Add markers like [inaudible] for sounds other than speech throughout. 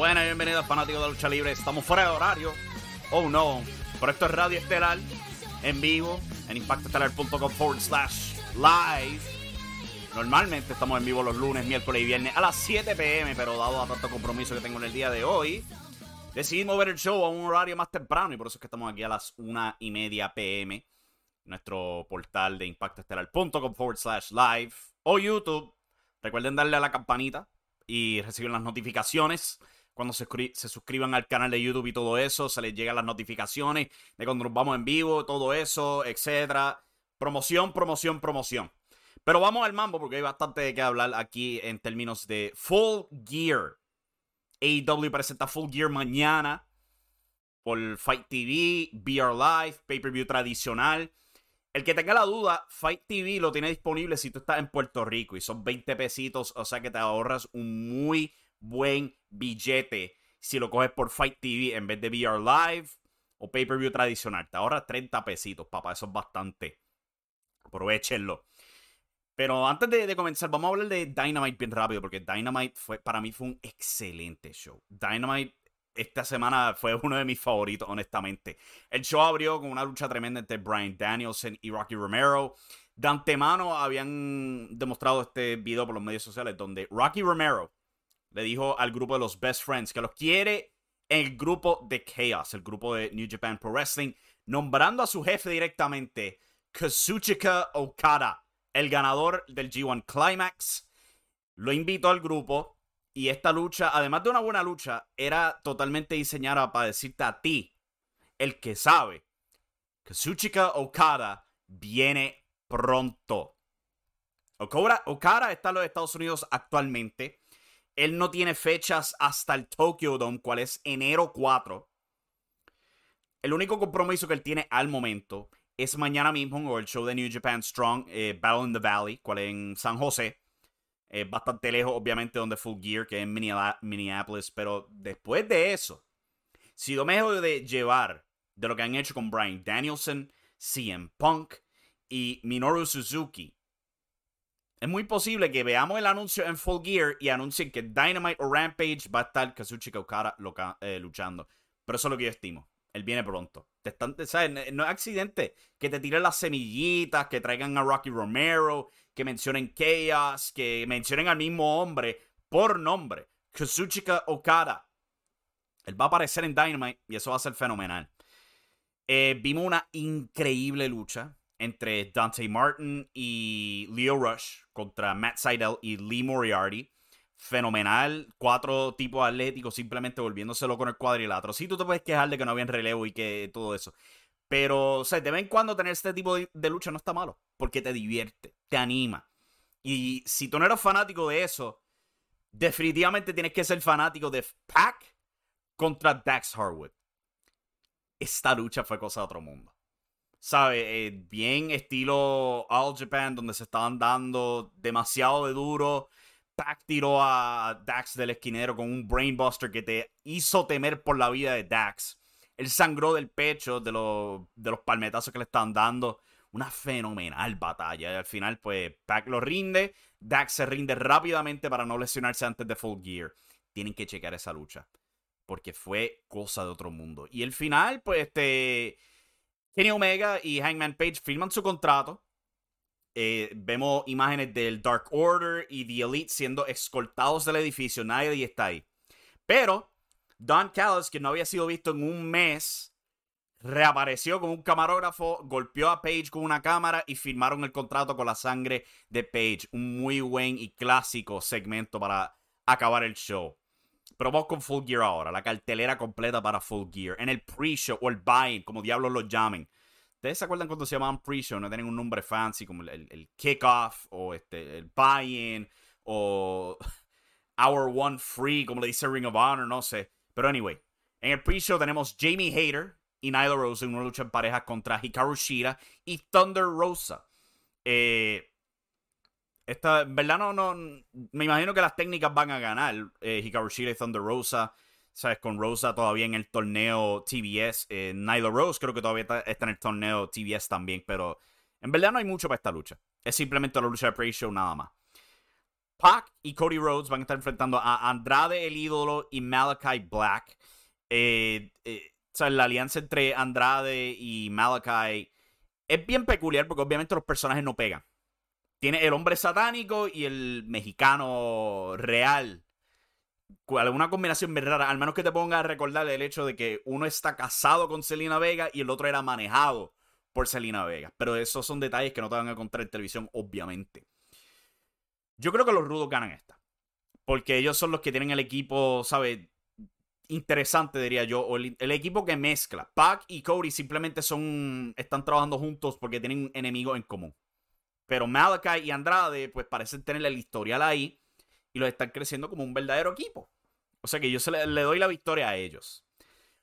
Buenas bienvenidos fanáticos de lucha libre. Estamos fuera de horario. Oh no. Pero esto es Radio Estelar en vivo en impactoestelar.com forward slash live. Normalmente estamos en vivo los lunes, miércoles y viernes a las 7 pm, pero dado a tanto compromiso que tengo en el día de hoy, decidimos ver el show a un horario más temprano y por eso es que estamos aquí a las 1 y media pm. Nuestro portal de impactoestelar.com forward slash live o YouTube. Recuerden darle a la campanita y recibir las notificaciones cuando se, suscriban al canal de YouTube y todo eso, se les llegan las notificaciones de cuando nos vamos en vivo, todo eso, etcétera. Promoción, promoción, promoción. Pero vamos al mambo porque hay bastante de qué hablar aquí en términos de Full Gear. AEW presenta Full Gear mañana por Fight TV, BR Live, pay-per-view tradicional. El que tenga la duda, Fight TV lo tiene disponible si tú estás en Puerto Rico y son 20 pesitos, o sea que te ahorras un muy buen billete si lo coges por Fight TV en vez de VR Live o pay-per-view tradicional. Te ahorras 30 pesitos, papá. Eso es bastante. Aprovechenlo. Pero antes de, comenzar, vamos a hablar de Dynamite bien rápido, porque Dynamite fue, para mí fue un excelente show. Dynamite esta semana fue uno de mis favoritos, honestamente. El show abrió con una lucha tremenda entre Brian Danielson y Rocky Romero. De antemano habían demostrado este video por los medios sociales donde Rocky Romero le dijo al grupo de los Best Friends que los quiere el grupo de Chaos, el grupo de New Japan Pro Wrestling, nombrando a su jefe directamente, Kazuchika Okada, el ganador del G1 Climax. Lo invitó al grupo y esta lucha, además de una buena lucha, era totalmente diseñada para decirte a ti, el que sabe, Kazuchika Okada viene pronto. Okada, Okada está en los Estados Unidos actualmente. Él no tiene fechas hasta el Tokyo Dome, cual es enero 4. El único compromiso que él tiene al momento es mañana mismo el show de New Japan Strong, eh, Battle in the Valley, cual es en San José. bastante lejos, obviamente, donde Full Gear, que es en Minneapolis. Pero después de eso, si lo mejor de llevar de lo que han hecho con Brian Danielson, CM Punk y Minoru Suzuki es muy posible que veamos el anuncio en Full Gear y anuncien que Dynamite o Rampage va a estar Kazuchika Okada eh, luchando. Pero eso es lo que yo estimo. Él viene pronto. Te. No es accidente que te tiren las semillitas, que traigan a Rocky Romero, que mencionen Chaos, que mencionen al mismo hombre por nombre. Kazuchika Okada. Él va a aparecer en Dynamite y eso va a ser fenomenal. Eh, vimos una increíble lucha entre Dante Martin y Leo Rush contra Matt Seidel y Lee Moriarty. Fenomenal, cuatro tipos atléticos simplemente volviéndoselo con el cuadrilátero. Sí, tú te puedes quejar de que no había relevo y que todo eso. Pero, o sea, de vez en cuando tener este tipo de, lucha no está malo, porque te divierte, te anima. Y si tú no eres fanático de eso, definitivamente tienes que ser fanático de Pac contra Dax Harwood. Esta lucha fue cosa de otro mundo. ¿Sabe? Eh, bien estilo All Japan, donde se estaban dando demasiado de duro. Pac tiró a Dax del esquinero con un brainbuster que te hizo temer por la vida de Dax. Él sangró del pecho de los, de los palmetazos que le estaban dando. Una fenomenal batalla. Y al final, pues, Pac lo rinde. Dax se rinde rápidamente para no lesionarse antes de Full Gear. Tienen que checar esa lucha. Porque fue cosa de otro mundo. Y el final, pues, este. Kenny Omega y Hangman Page firman su contrato. Eh, vemos imágenes del Dark Order y The Elite siendo escoltados del edificio. Nadie está ahí. Pero Don Callis, que no había sido visto en un mes, reapareció con un camarógrafo, golpeó a Page con una cámara y firmaron el contrato con la sangre de Page. Un muy buen y clásico segmento para acabar el show. Pero vamos con Full Gear ahora, la cartelera completa para Full Gear. En el pre-show o el buy como diablos lo llamen. ¿Ustedes se acuerdan cuando se llamaban pre-show? No tienen un nombre fancy como el, el, kickoff o este, el buy-in o [laughs] Hour One Free, como le dice Ring of Honor, no sé. Pero anyway, en el pre-show tenemos Jamie Hayter y Nyla Rose en una lucha en pareja contra Hikaru Shida y Thunder Rosa. Eh, esta, en verdad no, no, me imagino que las técnicas van a ganar eh, Hikaru Shida y Thunder Rosa. ¿Sabes? Con Rosa todavía en el torneo TBS. Eh, Nyla Rose creo que todavía está, en el torneo TBS también. Pero en verdad no hay mucho para esta lucha. Es simplemente la lucha de pre-show nada más. Pac y Cody Rhodes van a estar enfrentando a Andrade el ídolo y Malachi Black. Eh, eh, la alianza entre Andrade y Malachi es bien peculiar porque obviamente los personajes no pegan. Tiene el hombre satánico y el mexicano real. Alguna combinación bien rara. Al menos que te ponga a recordar el hecho de que uno está casado con Selena Vega y el otro era manejado por Selena Vega. Pero esos son detalles que no te van a encontrar en televisión, obviamente. Yo creo que los rudos ganan esta. Porque ellos son los que tienen el equipo, ¿sabes? Interesante, diría yo. O el, equipo que mezcla. Pac y Cody simplemente son. Están trabajando juntos porque tienen un enemigo en común. Pero Malachi y Andrade, pues parecen tener el historial ahí. Y los están creciendo como un verdadero equipo. O sea que yo se le, le doy la victoria a ellos.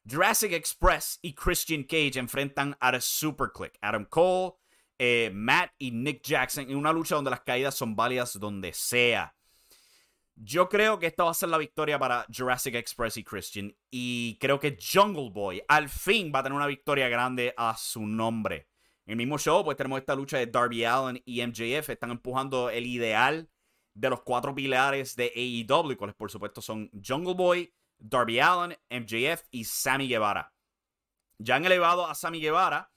Jurassic Express y Christian Cage enfrentan a The Super Click. Adam Cole, eh, Matt y Nick Jackson en una lucha donde las caídas son válidas donde sea. Yo creo que esta va a ser la victoria para Jurassic Express y Christian. Y creo que Jungle Boy al fin va a tener una victoria grande a su nombre. En el mismo show, pues tenemos esta lucha de Darby Allen y MJF. Están empujando el ideal de los cuatro pilares de AEW, cuales por supuesto son Jungle Boy, Darby Allen, MJF y Sammy Guevara. Ya han elevado a Sammy Guevara.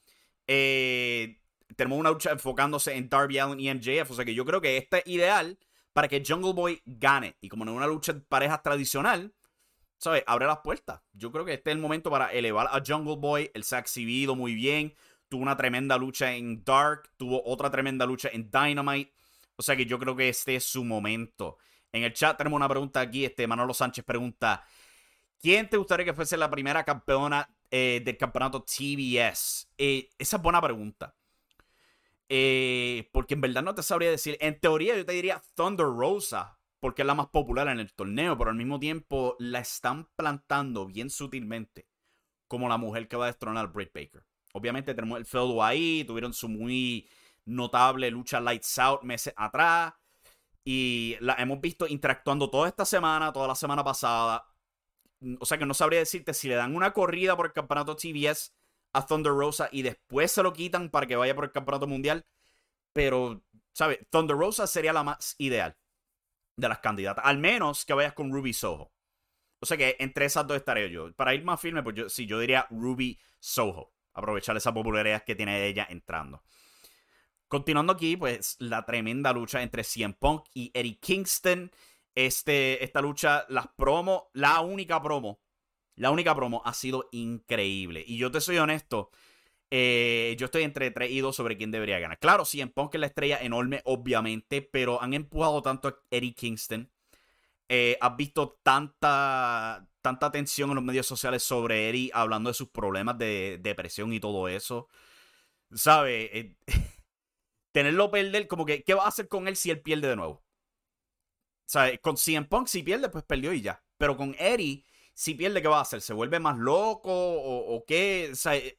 Eh, tenemos una lucha enfocándose en Darby Allen y MJF. O sea que yo creo que este es ideal para que Jungle Boy gane. Y como no es una lucha de parejas tradicional, ¿sabes? Abre las puertas. Yo creo que este es el momento para elevar a Jungle Boy. Él se ha exhibido muy bien. Tuvo una tremenda lucha en Dark. Tuvo otra tremenda lucha en Dynamite. O sea que yo creo que este es su momento. En el chat tenemos una pregunta aquí. Este Manolo Sánchez pregunta: ¿Quién te gustaría que fuese la primera campeona eh, del campeonato TBS? Eh, esa es buena pregunta. Eh, porque en verdad no te sabría decir. En teoría yo te diría Thunder Rosa, porque es la más popular en el torneo, pero al mismo tiempo la están plantando bien sutilmente como la mujer que va a destronar a Britt Baker. Obviamente tenemos el feudo ahí, tuvieron su muy notable lucha Lights Out meses atrás. Y la hemos visto interactuando toda esta semana, toda la semana pasada. O sea que no sabría decirte si le dan una corrida por el campeonato TBS a Thunder Rosa y después se lo quitan para que vaya por el campeonato mundial. Pero, ¿sabes? Thunder Rosa sería la más ideal de las candidatas. Al menos que vayas con Ruby Soho. O sea que entre esas dos estaré yo. Para ir más firme, pues yo, sí, yo diría Ruby Soho. Aprovechar esa popularidad que tiene ella entrando. Continuando aquí, pues la tremenda lucha entre CM Punk y Eddie Kingston. Este, esta lucha, las promos, la única promo la única promo ha sido increíble. Y yo te soy honesto, Eh, yo estoy entre 3 y 2 sobre quién debería ganar. Claro, en Punk es la estrella enorme, obviamente, pero han empujado tanto a Eddie Kingston. Eh, has visto tanta, tanta atención en los medios sociales sobre Eddie hablando de sus problemas de depresión y todo eso. ¿Sabes? Eh, [laughs] tenerlo perder, como que, ¿qué va a hacer con él si él pierde de nuevo? ¿Sabes? Con CM Punk, si pierde, pues perdió y ya. Pero con Eddie, si pierde, ¿qué va a hacer? ¿Se vuelve más loco o, qué? ¿Sabes?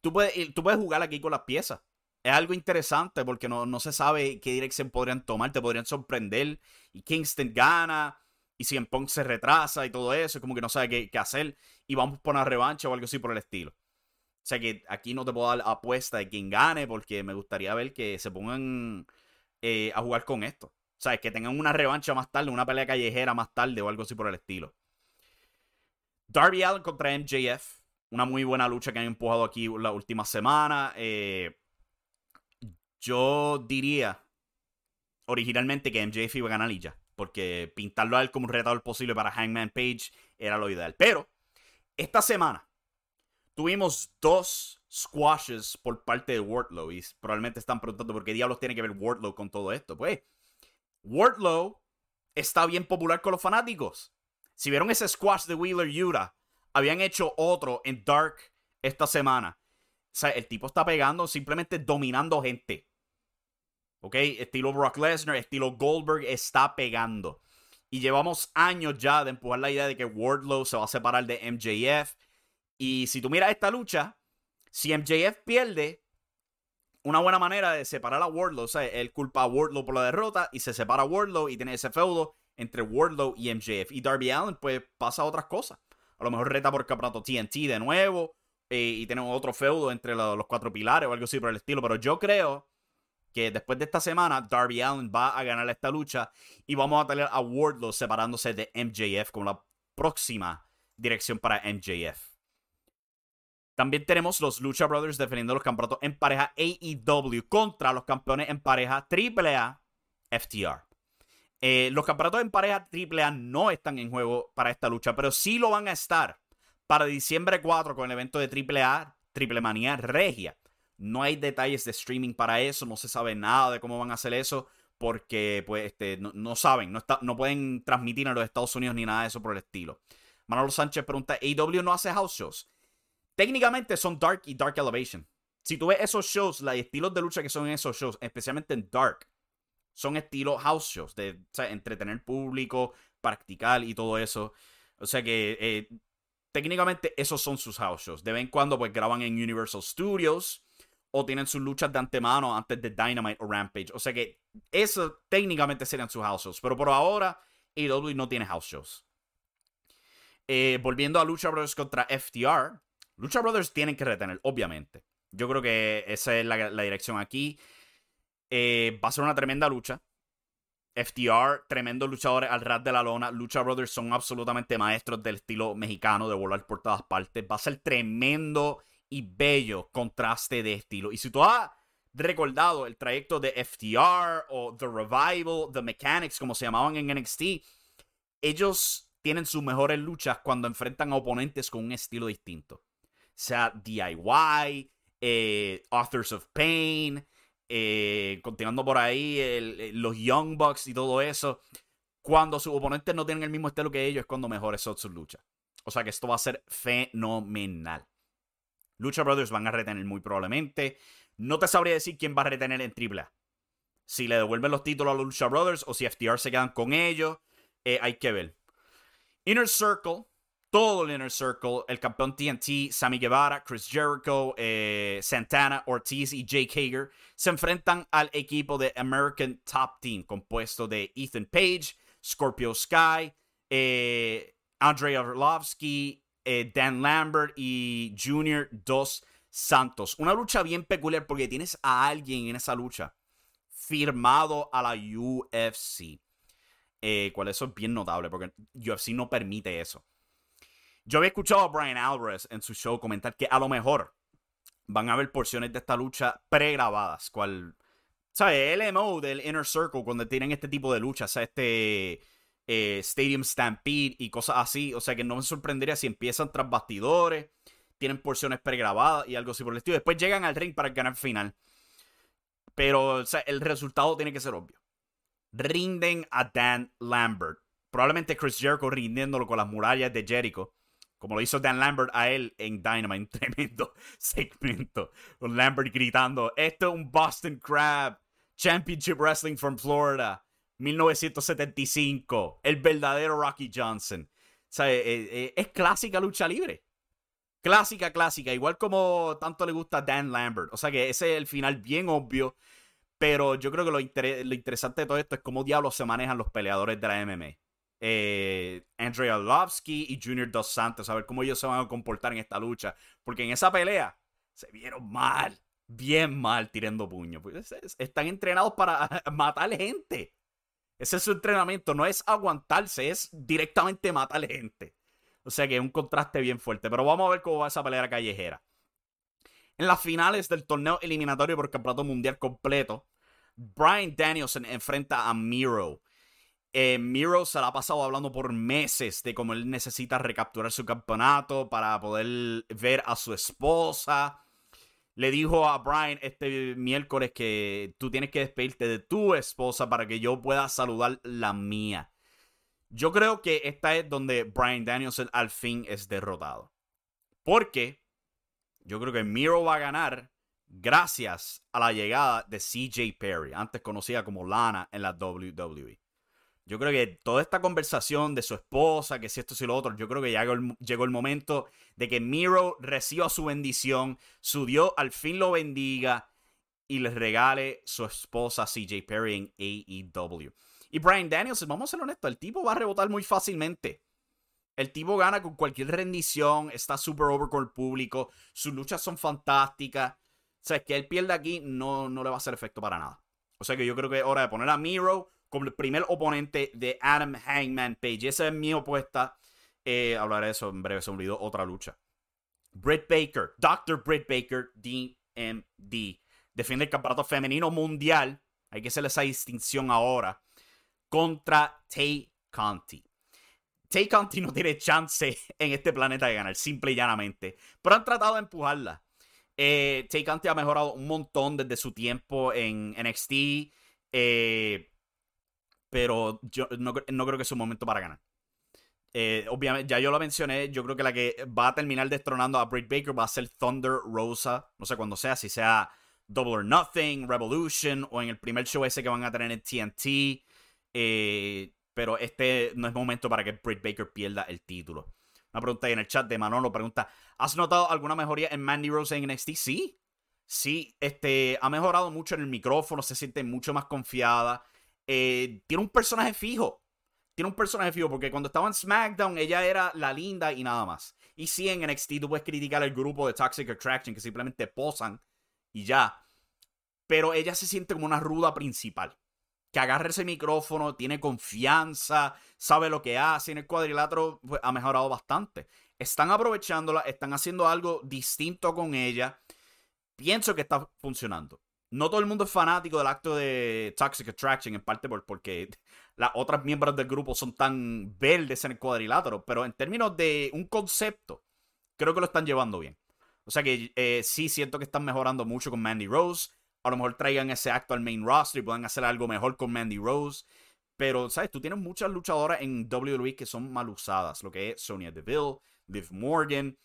tú puedes, tú puedes jugar aquí con las piezas. Es algo interesante porque no, no se sabe qué dirección podrían tomar, te podrían sorprender. Y Kingston gana, y si en Punk se retrasa y todo eso, como que no sabe qué, qué, hacer. Y vamos por una revancha o algo así por el estilo. O sea que aquí no te puedo dar apuesta de quién gane porque me gustaría ver que se pongan eh, a jugar con esto. O sea, que tengan una revancha más tarde, una pelea callejera más tarde o algo así por el estilo. Darby Allen contra MJF una muy buena lucha que han empujado aquí la última semana. Eh, yo diría originalmente que MJF iba a ganar ya. Porque pintarlo a él como un retador posible para Hangman Page era lo ideal. Pero esta semana tuvimos dos squashes por parte de Wardlow. Y probablemente están preguntando por qué diablos tiene que ver Wardlow con todo esto. Pues Wardlow está bien popular con los fanáticos. Si vieron ese squash de Wheeler Yuta habían hecho otro en Dark esta semana. O sea, el tipo está pegando, simplemente dominando gente. ¿Ok? Estilo Brock Lesnar, estilo Goldberg, está pegando. Y llevamos años ya de empujar la idea de que Wardlow se va a separar de MJF. Y si tú miras esta lucha, si MJF pierde, una buena manera de separar a Wardlow, o sea, él culpa a Wardlow por la derrota y se separa a Wardlow y tiene ese feudo entre Wardlow y MJF. Y Darby Allen, pues pasa otras cosas. A lo mejor reta por campeonato TNT de nuevo. Eh, y tenemos otro feudo entre los cuatro pilares o algo así por el estilo. Pero yo creo que después de esta semana, Darby Allen va a ganar esta lucha. Y vamos a tener a Wardlow separándose de MJF como la próxima dirección para MJF. También tenemos los Lucha Brothers defendiendo los campeonatos en pareja AEW contra los campeones en pareja AAA FTR. Eh, los campeonatos en pareja AAA no están en juego para esta lucha, pero sí lo van a estar para diciembre 4 con el evento de AAA, Triple Manía Regia. No hay detalles de streaming para eso, no se sabe nada de cómo van a hacer eso, porque pues, este, no, saben, no, está, no pueden transmitir en los Estados Unidos ni nada de eso por el estilo. Manolo Sánchez pregunta, ¿AW no hace house shows? Técnicamente son Dark y Dark Elevation. Si tú ves esos shows, los estilos de lucha que son en esos shows, especialmente en Dark, son estilo house shows, de entretener público, practicar y todo eso. O sea que eh, técnicamente esos son sus house shows. De vez en cuando pues graban en Universal Studios o tienen sus luchas de antemano antes de Dynamite o Rampage. O sea que eso técnicamente serían sus house shows. Pero por ahora AEW no tiene house shows. Eh, volviendo a Lucha Brothers contra FTR. Lucha Brothers tienen que retener, obviamente. Yo creo que esa es la dirección aquí. Eh, va a ser una tremenda lucha. FTR, tremendos luchadores al ras de la lona. Lucha Brothers son absolutamente maestros del estilo mexicano de volar por todas partes. Va a ser tremendo y bello contraste de estilo. Y si tú has recordado el trayecto de FTR o The Revival, The Mechanics, como se llamaban en NXT, ellos tienen sus mejores luchas cuando enfrentan a oponentes con un estilo distinto. Sea DIY, eh, Authors of Pain, eh, continuando por ahí, eh, los Young Bucks y todo eso. Cuando sus oponentes no tienen el mismo estilo que ellos, es cuando mejores son sus luchas. O sea que esto va a ser fenomenal. Lucha Brothers van a retener muy probablemente. No te sabría decir quién va a retener en AAA. Si le devuelven los títulos a los Lucha Brothers o si FTR se quedan con ellos. Eh, hay que ver. Inner Circle todo el Inner Circle, el campeón TNT, Sammy Guevara, Chris Jericho, eh, Santana, Ortiz y Jake Hager se enfrentan al equipo de American Top Team, compuesto de Ethan Page, Scorpio Sky, eh, Andrei Arlovsky, eh, Dan Lambert y Junior Dos Santos. Una lucha bien peculiar porque tienes a alguien en esa lucha firmado a la UFC. Eh, cual eso es bien notable porque UFC no permite eso. Yo había escuchado a Brian Alvarez en su show comentar que a lo mejor van a haber porciones de esta lucha pregrabadas, cual, ¿sabes? El MO del Inner Circle, cuando tienen este tipo de luchas, o sea, este eh, Stadium Stampede y cosas así, o sea que no me sorprendería si empiezan tras bastidores, tienen porciones pregrabadas y algo así por el estilo. Después llegan al ring para ganar final. Pero el resultado tiene que ser obvio. Rinden a Dan Lambert. Probablemente Chris Jericho rindiéndolo con las murallas de Jericho. Como lo hizo Dan Lambert a él en Dynamite. tremendo [laughs] segmento. Con Lambert gritando: Esto es un Boston Crab. Championship Wrestling from Florida. 1975. El verdadero Rocky Johnson. O sea, eh, eh, es clásica lucha libre. Clásica, clásica. Igual como tanto le gusta a Dan Lambert. O sea que ese es el final bien obvio. Pero yo creo que lo, interesante de todo esto es cómo diablos se manejan los peleadores de la MMA. Eh, Arlovsky y Junior Dos Santos. A ver cómo ellos se van a comportar en esta lucha. Porque en esa pelea se vieron mal. Bien mal tirando puños. Pues, están entrenados para [laughs] matar gente. Ese es su entrenamiento. No es aguantarse, es directamente matar gente. O sea que es un contraste bien fuerte. Pero vamos a ver cómo va esa pelea callejera. En las finales del torneo eliminatorio por campeonato mundial completo, Brian Danielson enfrenta a Miro. Eh, Miro se la ha pasado hablando por meses de cómo él necesita recapturar su campeonato para poder ver a su esposa. Le dijo a Brian este miércoles que tú tienes que despedirte de tu esposa para que yo pueda saludar la mía. Yo creo que esta es donde Brian Danielson al fin es derrotado. Porque yo creo que Miro va a ganar gracias a la llegada de CJ Perry, antes conocida como Lana en la WWE. Yo creo que toda esta conversación de su esposa, que si esto y lo otro, yo creo que llegó el, llegó el momento de que Miro reciba su bendición, su Dios al fin lo bendiga y les regale su esposa CJ Perry en AEW. Y Brian Daniels, vamos a ser honestos, el tipo va a rebotar muy fácilmente. El tipo gana con cualquier rendición, está super over con el público, sus luchas son fantásticas. O sea, que él pierda aquí no, no le va a hacer efecto para nada. O sea que yo creo que es hora de poner a Miro como el primer oponente de Adam Hangman Page. Esa es mi opuesta. Eh, hablaré de eso en breve, se olvidó otra lucha. Britt Baker, Dr. Britt Baker, DMD. Defiende el campeonato femenino mundial. Hay que hacerle esa distinción ahora contra Tay Conti. Tay Conti no tiene chance [laughs] en este planeta de ganar, simple y llanamente. Pero han tratado de empujarla. Eh, Tay Conti ha mejorado un montón desde su tiempo en NXT. Eh, pero yo no, creo que es un momento para ganar. Eh, obviamente, ya yo lo mencioné, yo creo que la que va a terminar destronando a Britt Baker va a ser Thunder Rosa. No sé cuándo sea, si sea Double or Nothing, Revolution o en el primer show ese que van a tener en TNT. Eh, pero este no es momento para que Britt Baker pierda el título. Una pregunta ahí en el chat de Manolo pregunta: ¿Has notado alguna mejoría en Mandy Rose en NXT? Sí. Sí, este, ha mejorado mucho en el micrófono, se siente mucho más confiada. Eh, tiene un personaje fijo. Tiene un personaje fijo porque cuando estaba en SmackDown ella era la linda y nada más. Y sí, en NXT tú puedes criticar al grupo de Toxic Attraction que simplemente posan y ya. Pero ella se siente como una ruda principal que agarre ese micrófono, tiene confianza, sabe lo que hace. En el cuadrilátero pues, ha mejorado bastante. Están aprovechándola, están haciendo algo distinto con ella. Pienso que está funcionando. No todo el mundo es fanático del acto de Toxic Attraction, en parte por, porque [laughs] las otras miembros del grupo son tan verdes en el cuadrilátero, pero en términos de un concepto, creo que lo están llevando bien. O sea que eh, sí siento que están mejorando mucho con Mandy Rose a lo mejor traigan ese acto al main roster y puedan hacer algo mejor con Mandy Rose. Pero, ¿sabes? Tú tienes muchas luchadoras en WWE que son mal usadas. Lo que es Sonya Deville, Liv Morgan.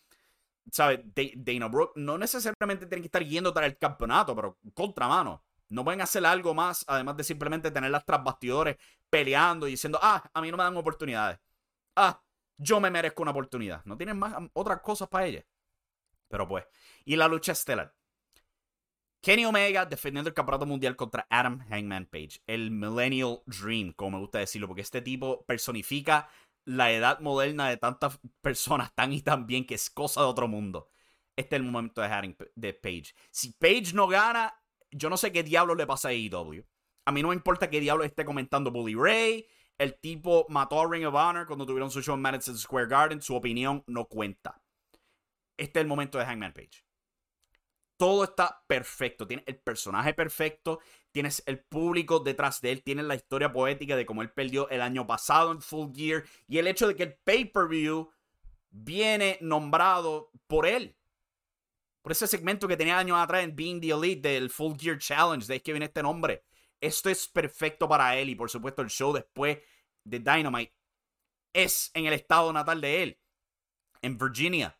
¿Sabes? Dana Brooke no necesariamente tienen que estar yendo tras el campeonato, pero contramano. No pueden hacer algo más, además de simplemente tenerlas tras bastidores peleando y diciendo, ah, a mí no me dan oportunidades. Ah, yo me merezco una oportunidad. No tienen más otras cosas para ellas. Pero pues, y la lucha estelar. Kenny Omega defendiendo el campeonato mundial contra Adam Hangman Page, el Millennial Dream, como me gusta decirlo, porque este tipo personifica la edad moderna de tantas personas tan y tan bien que es cosa de otro mundo. Este es el momento de, de Page. Si Page no gana, yo no sé qué diablo le pasa a AEW. A mí no me importa qué diablo esté comentando Bully Ray. El tipo mató a Ring of Honor cuando tuvieron su show en Madison Square Garden. Su opinión no cuenta. Este es el momento de Hangman Page todo está perfecto. Tienes el personaje perfecto, tienes el público detrás de él, tienes la historia poética de cómo él perdió el año pasado en Full Gear y el hecho de que el pay-per-view viene nombrado por él. Por ese segmento que tenía años atrás en Being the Elite del Full Gear Challenge, de ahí que viene este nombre. Esto es perfecto para él y por supuesto el show después de Dynamite es en el estado natal de él, en Virginia.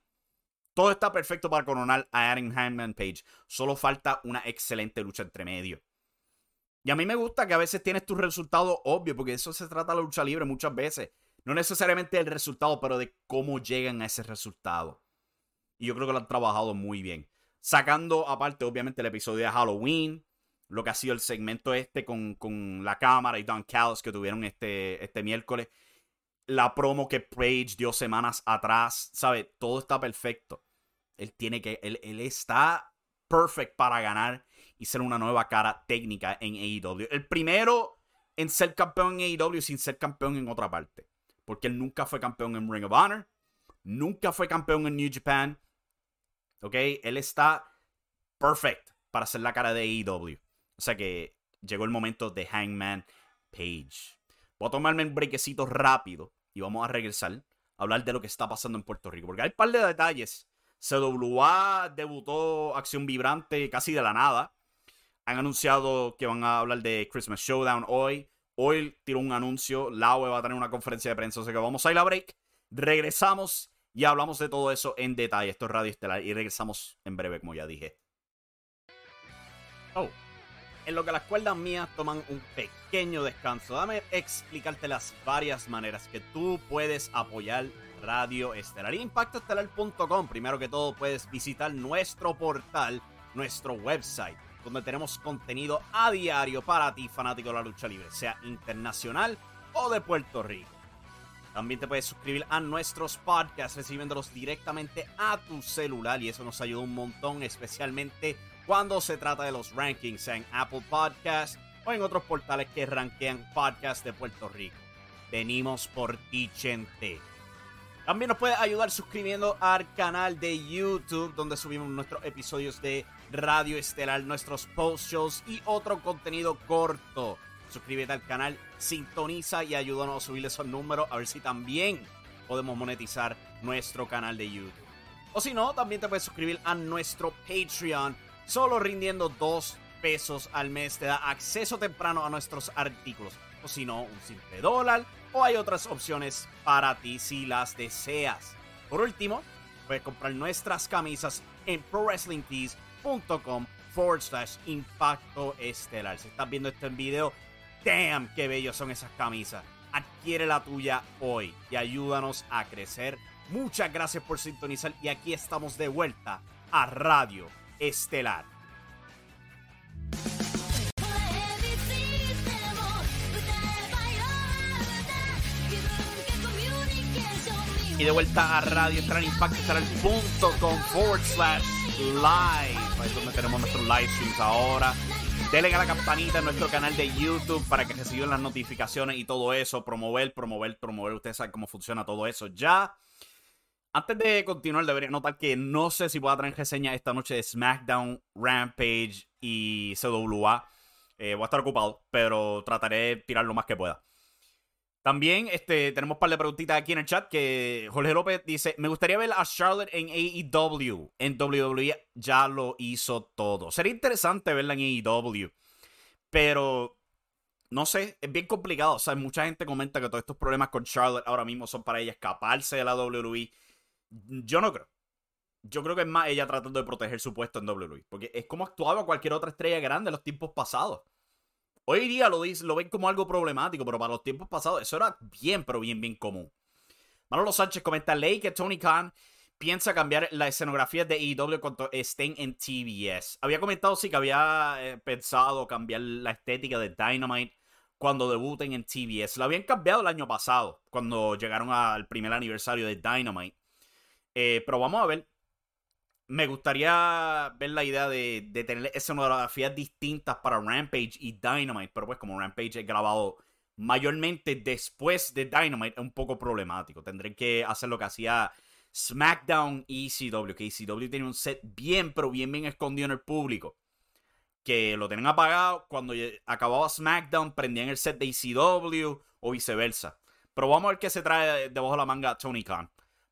Todo está perfecto para coronar a Adam Hangman Page. Solo falta una excelente lucha entre medio. Y a mí me gusta que a veces tienes tus resultados obvios, porque eso se trata la lucha libre muchas veces. No necesariamente el resultado, pero de cómo llegan a ese resultado. Y yo creo que lo han trabajado muy bien. Sacando aparte, obviamente, el episodio de Halloween, lo que ha sido el segmento este con, con la cámara y Don Callis que tuvieron este, este miércoles. La promo que Page dio semanas atrás, ¿sabe? Todo está perfecto. Él tiene que, él, él está perfect para ganar y ser una nueva cara técnica en AEW. El primero en ser campeón en AEW sin ser campeón en otra parte. Porque él nunca fue campeón en Ring of Honor. Nunca fue campeón en New Japan. ¿Ok? Él está perfect para ser la cara de AEW. O sea que llegó el momento de Hangman Page. Voy a tomarme un brequecito rápido y vamos a regresar a hablar de lo que está pasando en Puerto Rico. Porque hay un par de detalles. CWA debutó Acción Vibrante casi de la nada. Han anunciado que van a hablar de Christmas Showdown hoy. Hoy tiró un anuncio. Laue va a tener una conferencia de prensa. Sea que vamos a ir a break. Regresamos y hablamos de todo eso en detalle. Esto es Radio Estelar. Y regresamos en breve, como ya dije. Oh. En lo que las cuerdas mías toman un pequeño descanso, dame explicarte las varias maneras que tú puedes apoyar Radio Estelar. Impactoestelar.com. Primero que todo, puedes visitar nuestro portal, nuestro website donde tenemos contenido a diario para ti, fanático de la lucha libre, sea internacional o de Puerto Rico. También te puedes suscribir a nuestros podcasts recibiéndolos directamente a tu celular y eso nos ayuda un montón, especialmente cuando se trata de los rankings en Apple Podcasts o en otros portales que rankean podcasts de Puerto Rico. Venimos por ti, gente. También nos puedes ayudar suscribiendo al canal de YouTube donde subimos nuestros episodios de Radio Estelar, nuestros post shows y otro contenido corto. Suscríbete al canal, sintoniza y ayúdanos a subir esos números a ver si también podemos monetizar nuestro canal de YouTube. O si no, también te puedes suscribir a nuestro Patreon. Solo rindiendo 2 pesos al mes te da acceso temprano a nuestros artículos. O si no, un simple dólar. O hay otras opciones para ti si las deseas. Por último, puedes comprar nuestras camisas en prowrestlingtees.com forward slash impacto estelar. Si estás viendo este video, damn, qué bellos son esas camisas. Adquiere la tuya hoy y ayúdanos a crecer. Muchas gracias por sintonizar y aquí estamos de vuelta a Radio Estelar. Y de vuelta a Radio Estelar Impacto Estelar.com forward slash live. Es donde tenemos nuestros live streams ahora. Denle a la campanita en nuestro canal de YouTube para que reciban las notificaciones y todo eso. Promover, promover, promover. Ustedes saben cómo funciona todo eso ya. Antes de continuar, debería notar que no sé si puedo traer reseña esta noche de SmackDown, Rampage y CWA. Eh, voy a estar ocupado, pero trataré de tirar lo más que pueda. También este, tenemos un par de preguntitas aquí en el chat que Jorge López dice, me gustaría ver a Charlotte en AEW. En WWE ya lo hizo todo. Sería interesante verla en AEW. Pero, no sé, es bien complicado. O sea, mucha gente comenta que todos estos problemas con Charlotte ahora mismo son para ella escaparse de la WWE. Yo no creo. Yo creo que es más ella tratando de proteger su puesto en WWE. Porque es como actuaba cualquier otra estrella grande en los tiempos pasados. Hoy día lo, lo ven como algo problemático, pero para los tiempos pasados eso era bien, pero bien, bien común. Manolo Sánchez comenta, ley que Tony Khan piensa cambiar la escenografía de AEW cuando estén en TBS. Había comentado, sí, que había eh, pensado cambiar la estética de Dynamite cuando debuten en TBS. Lo habían cambiado el año pasado, cuando llegaron al primer aniversario de Dynamite. Eh, pero vamos a ver me gustaría ver la idea de, de tener escenografías distintas para Rampage y Dynamite, pero pues como Rampage es grabado mayormente después de Dynamite, es un poco problemático. Tendré que hacer lo que hacía SmackDown y ECW, que ECW tenía un set bien, pero bien, bien escondido en el público. Que lo tenían apagado, cuando acababa SmackDown prendían el set de ECW o viceversa. Pero vamos a ver qué se trae debajo de la manga Tony Khan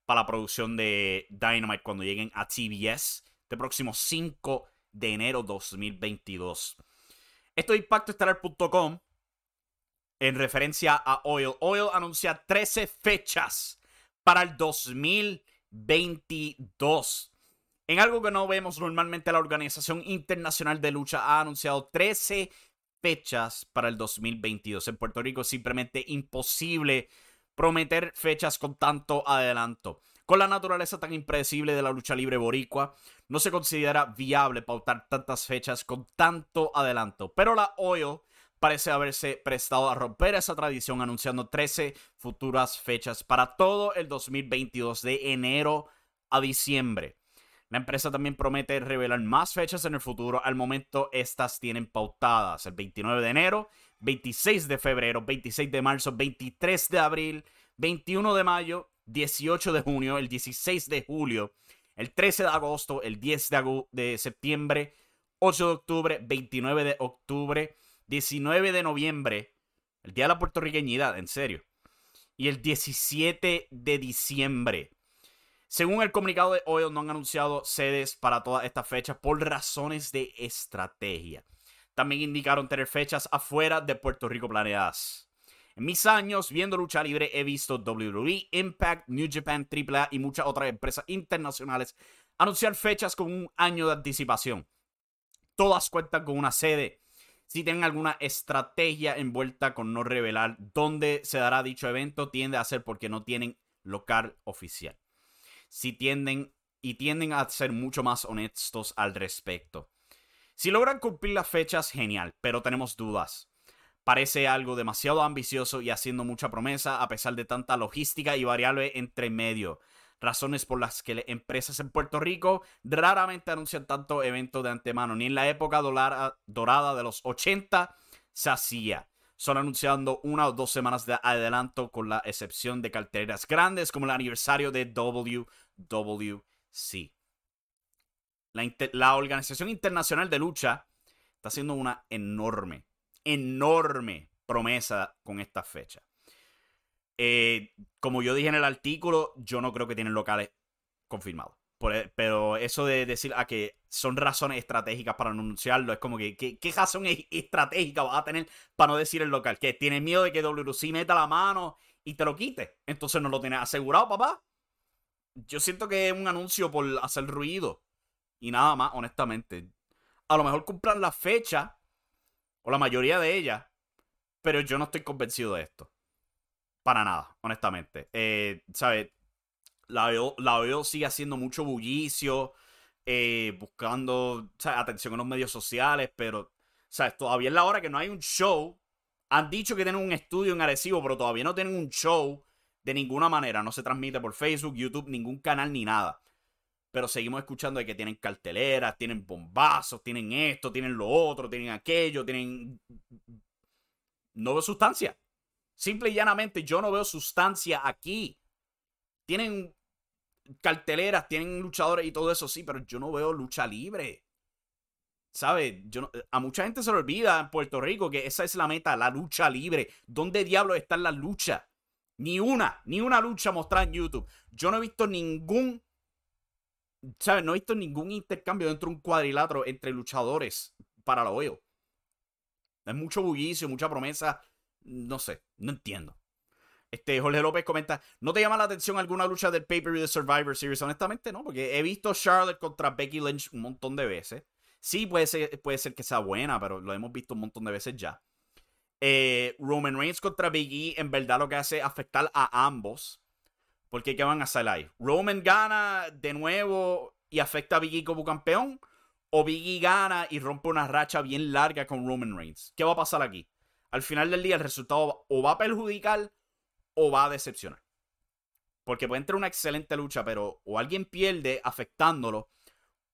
para la producción de Dynamite cuando lleguen a TBS. este próximo 5 de enero 2022. Esto es en referencia a Oil. Oil anuncia 13 fechas para el 2022. En algo que no vemos normalmente, la Organización Internacional de Lucha ha anunciado 13 fechas para el 2022. En Puerto Rico es simplemente imposible prometer fechas con tanto adelanto. Con la naturaleza tan impredecible de la lucha libre boricua, no se considera viable pautar tantas fechas con tanto adelanto. Pero la OIL parece haberse prestado a romper esa tradición anunciando 13 futuras fechas para todo el 2022 de enero a diciembre. La empresa también promete revelar más fechas en el futuro. Al momento estas tienen pautadas el 29 de enero, 26 de febrero, 26 de marzo, 23 de abril, 21 de mayo, 18 de junio, el 16 de julio, el 13 de agosto, el 10 de, de septiembre, 8 de octubre, 29 de octubre, 19 de noviembre, el Día de la Puertorriqueñidad, en serio, y el 17 de diciembre. Según el comunicado de Oil, no han anunciado sedes para todas estas fechas por razones de estrategia. También indicaron tener fechas afuera de Puerto Rico planeadas. En mis años viendo lucha libre he visto WWE, Impact, New Japan, AAA y muchas otras empresas internacionales anunciar fechas con un año de anticipación. Todas cuentan con una sede. Si tienen alguna estrategia envuelta con no revelar dónde se dará dicho evento, tiende a ser porque no tienen local oficial si tienden y tienden a ser mucho más honestos al respecto. Si logran cumplir las fechas, genial, pero tenemos dudas. Parece algo demasiado ambicioso y haciendo mucha promesa a pesar de tanta logística y variable entre medio. Razones por las que empresas en Puerto Rico raramente anuncian tanto eventos de antemano. Ni en la época dorada de los 80 se hacía son anunciando una o dos semanas de adelanto con la excepción de carteleras grandes como el aniversario de WWC. La, la, Organización Internacional de Lucha está haciendo una enorme, enorme promesa con esta fecha. Eh, como yo dije en el artículo, yo no creo que tienen locales confirmados. E, pero eso de decir a que son razones estratégicas para anunciarlo, es como que, ¿qué, razón estratégica vas a tener para no decir el local? Que tiene miedo de que WC meta la mano y te lo quite. Entonces no lo tienes asegurado, papá. Yo siento que es un anuncio por hacer ruido. Y nada más, honestamente. A lo mejor compran la fecha, o la mayoría de ellas, pero yo no estoy convencido de esto. Para nada, honestamente. Eh, ¿Sabes? La veo, sigue haciendo mucho bullicio, eh, buscando atención en los medios sociales, pero ¿sabes? todavía es la hora que no hay un show. Han dicho que tienen un estudio en Arecibo, pero todavía no tienen un show de ninguna manera. No se transmite por Facebook, YouTube, ningún canal ni nada. Pero seguimos escuchando de que tienen carteleras, tienen bombazos, tienen esto, tienen lo otro, tienen aquello, tienen... No veo sustancia. Simple y llanamente, yo no veo sustancia aquí. Tienen carteleras, tienen luchadores y todo eso, sí, pero yo no veo lucha libre. ¿Sabes? Yo a mucha gente se le olvida en Puerto Rico que esa es la meta, la lucha libre. ¿Dónde diablos está la lucha? Ni una, ni una lucha mostrada en YouTube. Yo no he visto ningún, ¿sabes? No he visto ningún intercambio dentro de un cuadrilátero entre luchadores para lo veo. Es mucho bullicio, mucha promesa. No sé, no entiendo. Este, Jorge López comenta, ¿no te llama la atención alguna lucha del pay-per-view de Survivor Series? Honestamente no, porque he visto Charlotte contra Becky Lynch un montón de veces. Sí, puede ser, puede ser que sea buena, pero lo hemos visto un montón de veces ya. Eh, Roman Reigns contra Big E en verdad lo que hace es afectar a ambos. Porque ¿qué van a hacer ahí? ¿Roman gana de nuevo y afecta a Big E como campeón? ¿O Big E gana y rompe una racha bien larga con Roman Reigns? ¿Qué va a pasar aquí? Al final del día el resultado o va a perjudicar o va a decepcionar. Porque puede entrar una excelente lucha, pero o alguien pierde afectándolo,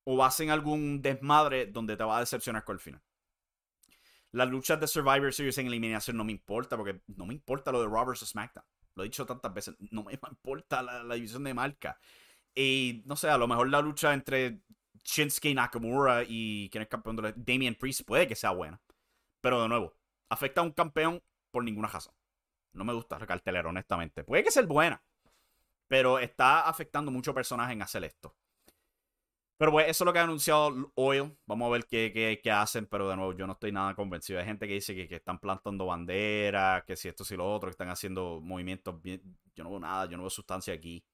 o hacer algún desmadre donde te va a decepcionar con el final. Las luchas de Survivor Series en eliminación no me importa, porque no me importa lo de Roberts o SmackDown. Lo he dicho tantas veces, no me [laughs] importa la, división de marca. Y no sé, a lo mejor la lucha entre Shinsuke Nakamura y quien es campeón de la Damian Priest puede que sea buena. Pero de nuevo, afecta a un campeón por ninguna razón. No me gusta la cartelera, honestamente. Puede que sea buena, pero está afectando mucho personaje en hacer esto. Pero pues eso es lo que ha anunciado Oil. Vamos a ver qué, qué, qué hacen, pero de nuevo yo no estoy nada convencido. Hay gente que dice que, que están plantando banderas, que si esto, si lo otro, que están haciendo movimientos bien. Yo no veo nada, yo no veo sustancia aquí.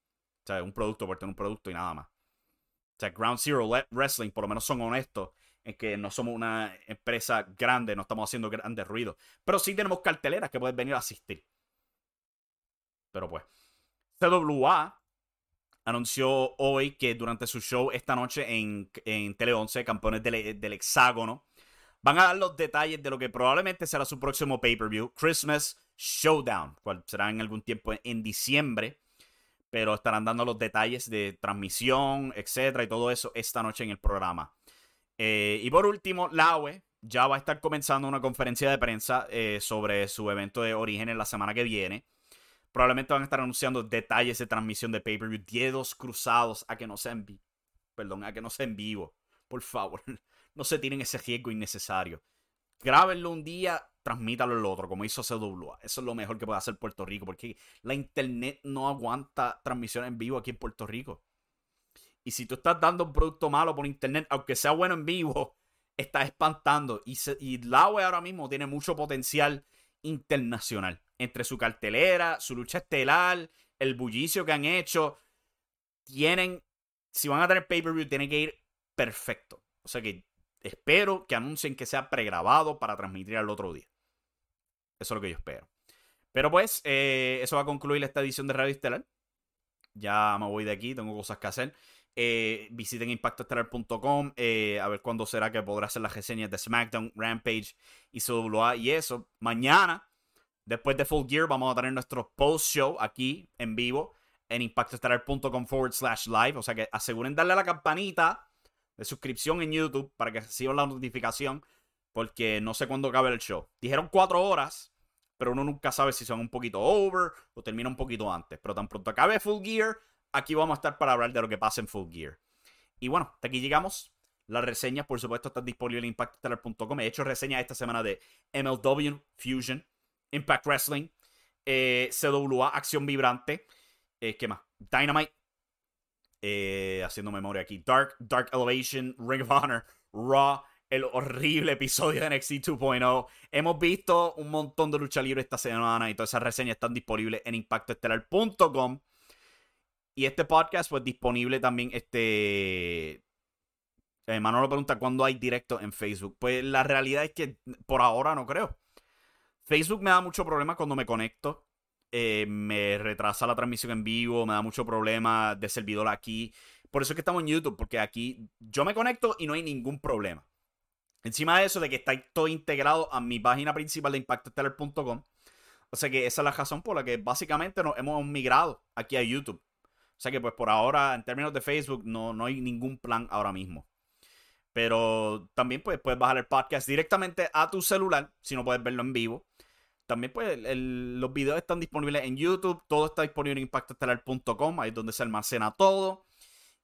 O sea, un producto por tener un producto y nada más. O sea, Ground Zero Wrestling por lo menos son honestos en que no somos una empresa grande, no estamos haciendo grandes ruidos. Pero sí tenemos carteleras que pueden venir a asistir. Pero pues. CWA anunció hoy que durante su show esta noche en, en Tele 11, Campeones del, del, Hexágono, van a dar los detalles de lo que probablemente será su próximo pay-per-view, Christmas Showdown, cual será en algún tiempo en diciembre, pero estarán dando los detalles de transmisión, etcétera, y todo eso esta noche en el programa. Eh, y por último, Laue ya va a estar comenzando una conferencia de prensa eh, sobre su evento de origen en la semana que viene. Probablemente van a estar anunciando detalles de transmisión de pay-per-view, dedos cruzados a que no sea en vivo. Perdón, a que no sea vivo. Por favor, [laughs] no se tienen ese riesgo innecesario. Grábenlo un día, transmítalo el otro, como hizo CWA. Eso es lo mejor que puede hacer Puerto Rico, porque la internet no aguanta transmisión en vivo aquí en Puerto Rico. Y si tú estás dando un producto malo por internet, aunque sea bueno en vivo, [laughs] estás espantando. Y, y ahora mismo tiene mucho potencial internacional entre su cartelera, su lucha estelar, el bullicio que han hecho. Tienen, si van a tener pay-per-view, tienen que ir perfecto. O sea que espero que anuncien que sea pregrabado para transmitir al otro día. Eso es lo que yo espero. Pero pues, eh, eso va a concluir esta edición de Radio Estelar. Ya me voy de aquí, tengo cosas que hacer. Eh, visiten impactoestelar.com eh, a ver cuándo será que podrá hacer las reseñas de SmackDown, Rampage y CWA y eso. Mañana Después de Full Gear vamos a tener nuestro post-show aquí en vivo en impactoestelar.com forward slash live. O sea que aseguren darle a la campanita de suscripción en YouTube para que reciban la notificación porque no sé cuándo acabe el show. Dijeron cuatro horas, pero uno nunca sabe si son un poquito over o termina un poquito antes. Pero tan pronto acabe Full Gear, aquí vamos a estar para hablar de lo que pasa en Full Gear. Y bueno, hasta aquí llegamos. Las reseñas, por supuesto, están disponibles en impactoestelar.com. He hecho reseñas esta semana de MLW Fusion, Impact Wrestling, eh, CWA, Acción Vibrante, eh, ¿qué más? Dynamite, eh, haciendo memoria aquí, Dark, Dark Elevation, Ring of Honor, Raw, el horrible episodio de NXT 2.0. Hemos visto un montón de lucha libre esta semana y todas esas reseñas están disponibles en impactoestelar.com. Y este podcast, pues disponible también. Este. Manolo pregunta cuándo hay directo en Facebook. Pues la realidad es que por ahora no creo. Facebook me da mucho problema cuando me conecto. Eh, me retrasa la transmisión en vivo, me da mucho problema de servidor aquí. Por eso es que estamos en YouTube, porque aquí yo me conecto y no hay ningún problema. Encima de eso, de que está todo integrado a mi página principal de impactoestelar.com. O sea que esa es la razón por la que básicamente nos hemos migrado aquí a YouTube. O sea que pues por ahora, en términos de Facebook, no, no hay ningún plan ahora mismo. Pero también pues, puedes bajar el podcast directamente a tu celular, si no puedes verlo en vivo. También, pues, los videos están disponibles en YouTube. Todo está disponible en impactoestelar.com. Ahí es donde se almacena todo.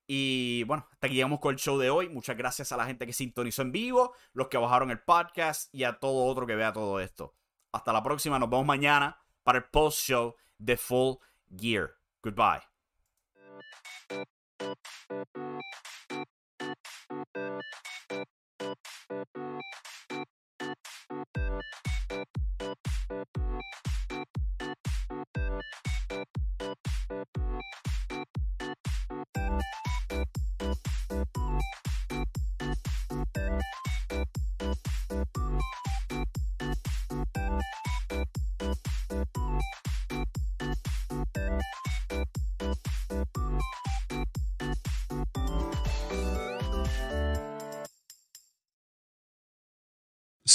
Y bueno, hasta aquí llegamos con el show de hoy. Muchas gracias a la gente que sintonizó en vivo, los que bajaron el podcast y a todo otro que vea todo esto. Hasta la próxima. Nos vemos mañana para el post show de Full Gear. Goodbye. Thank you.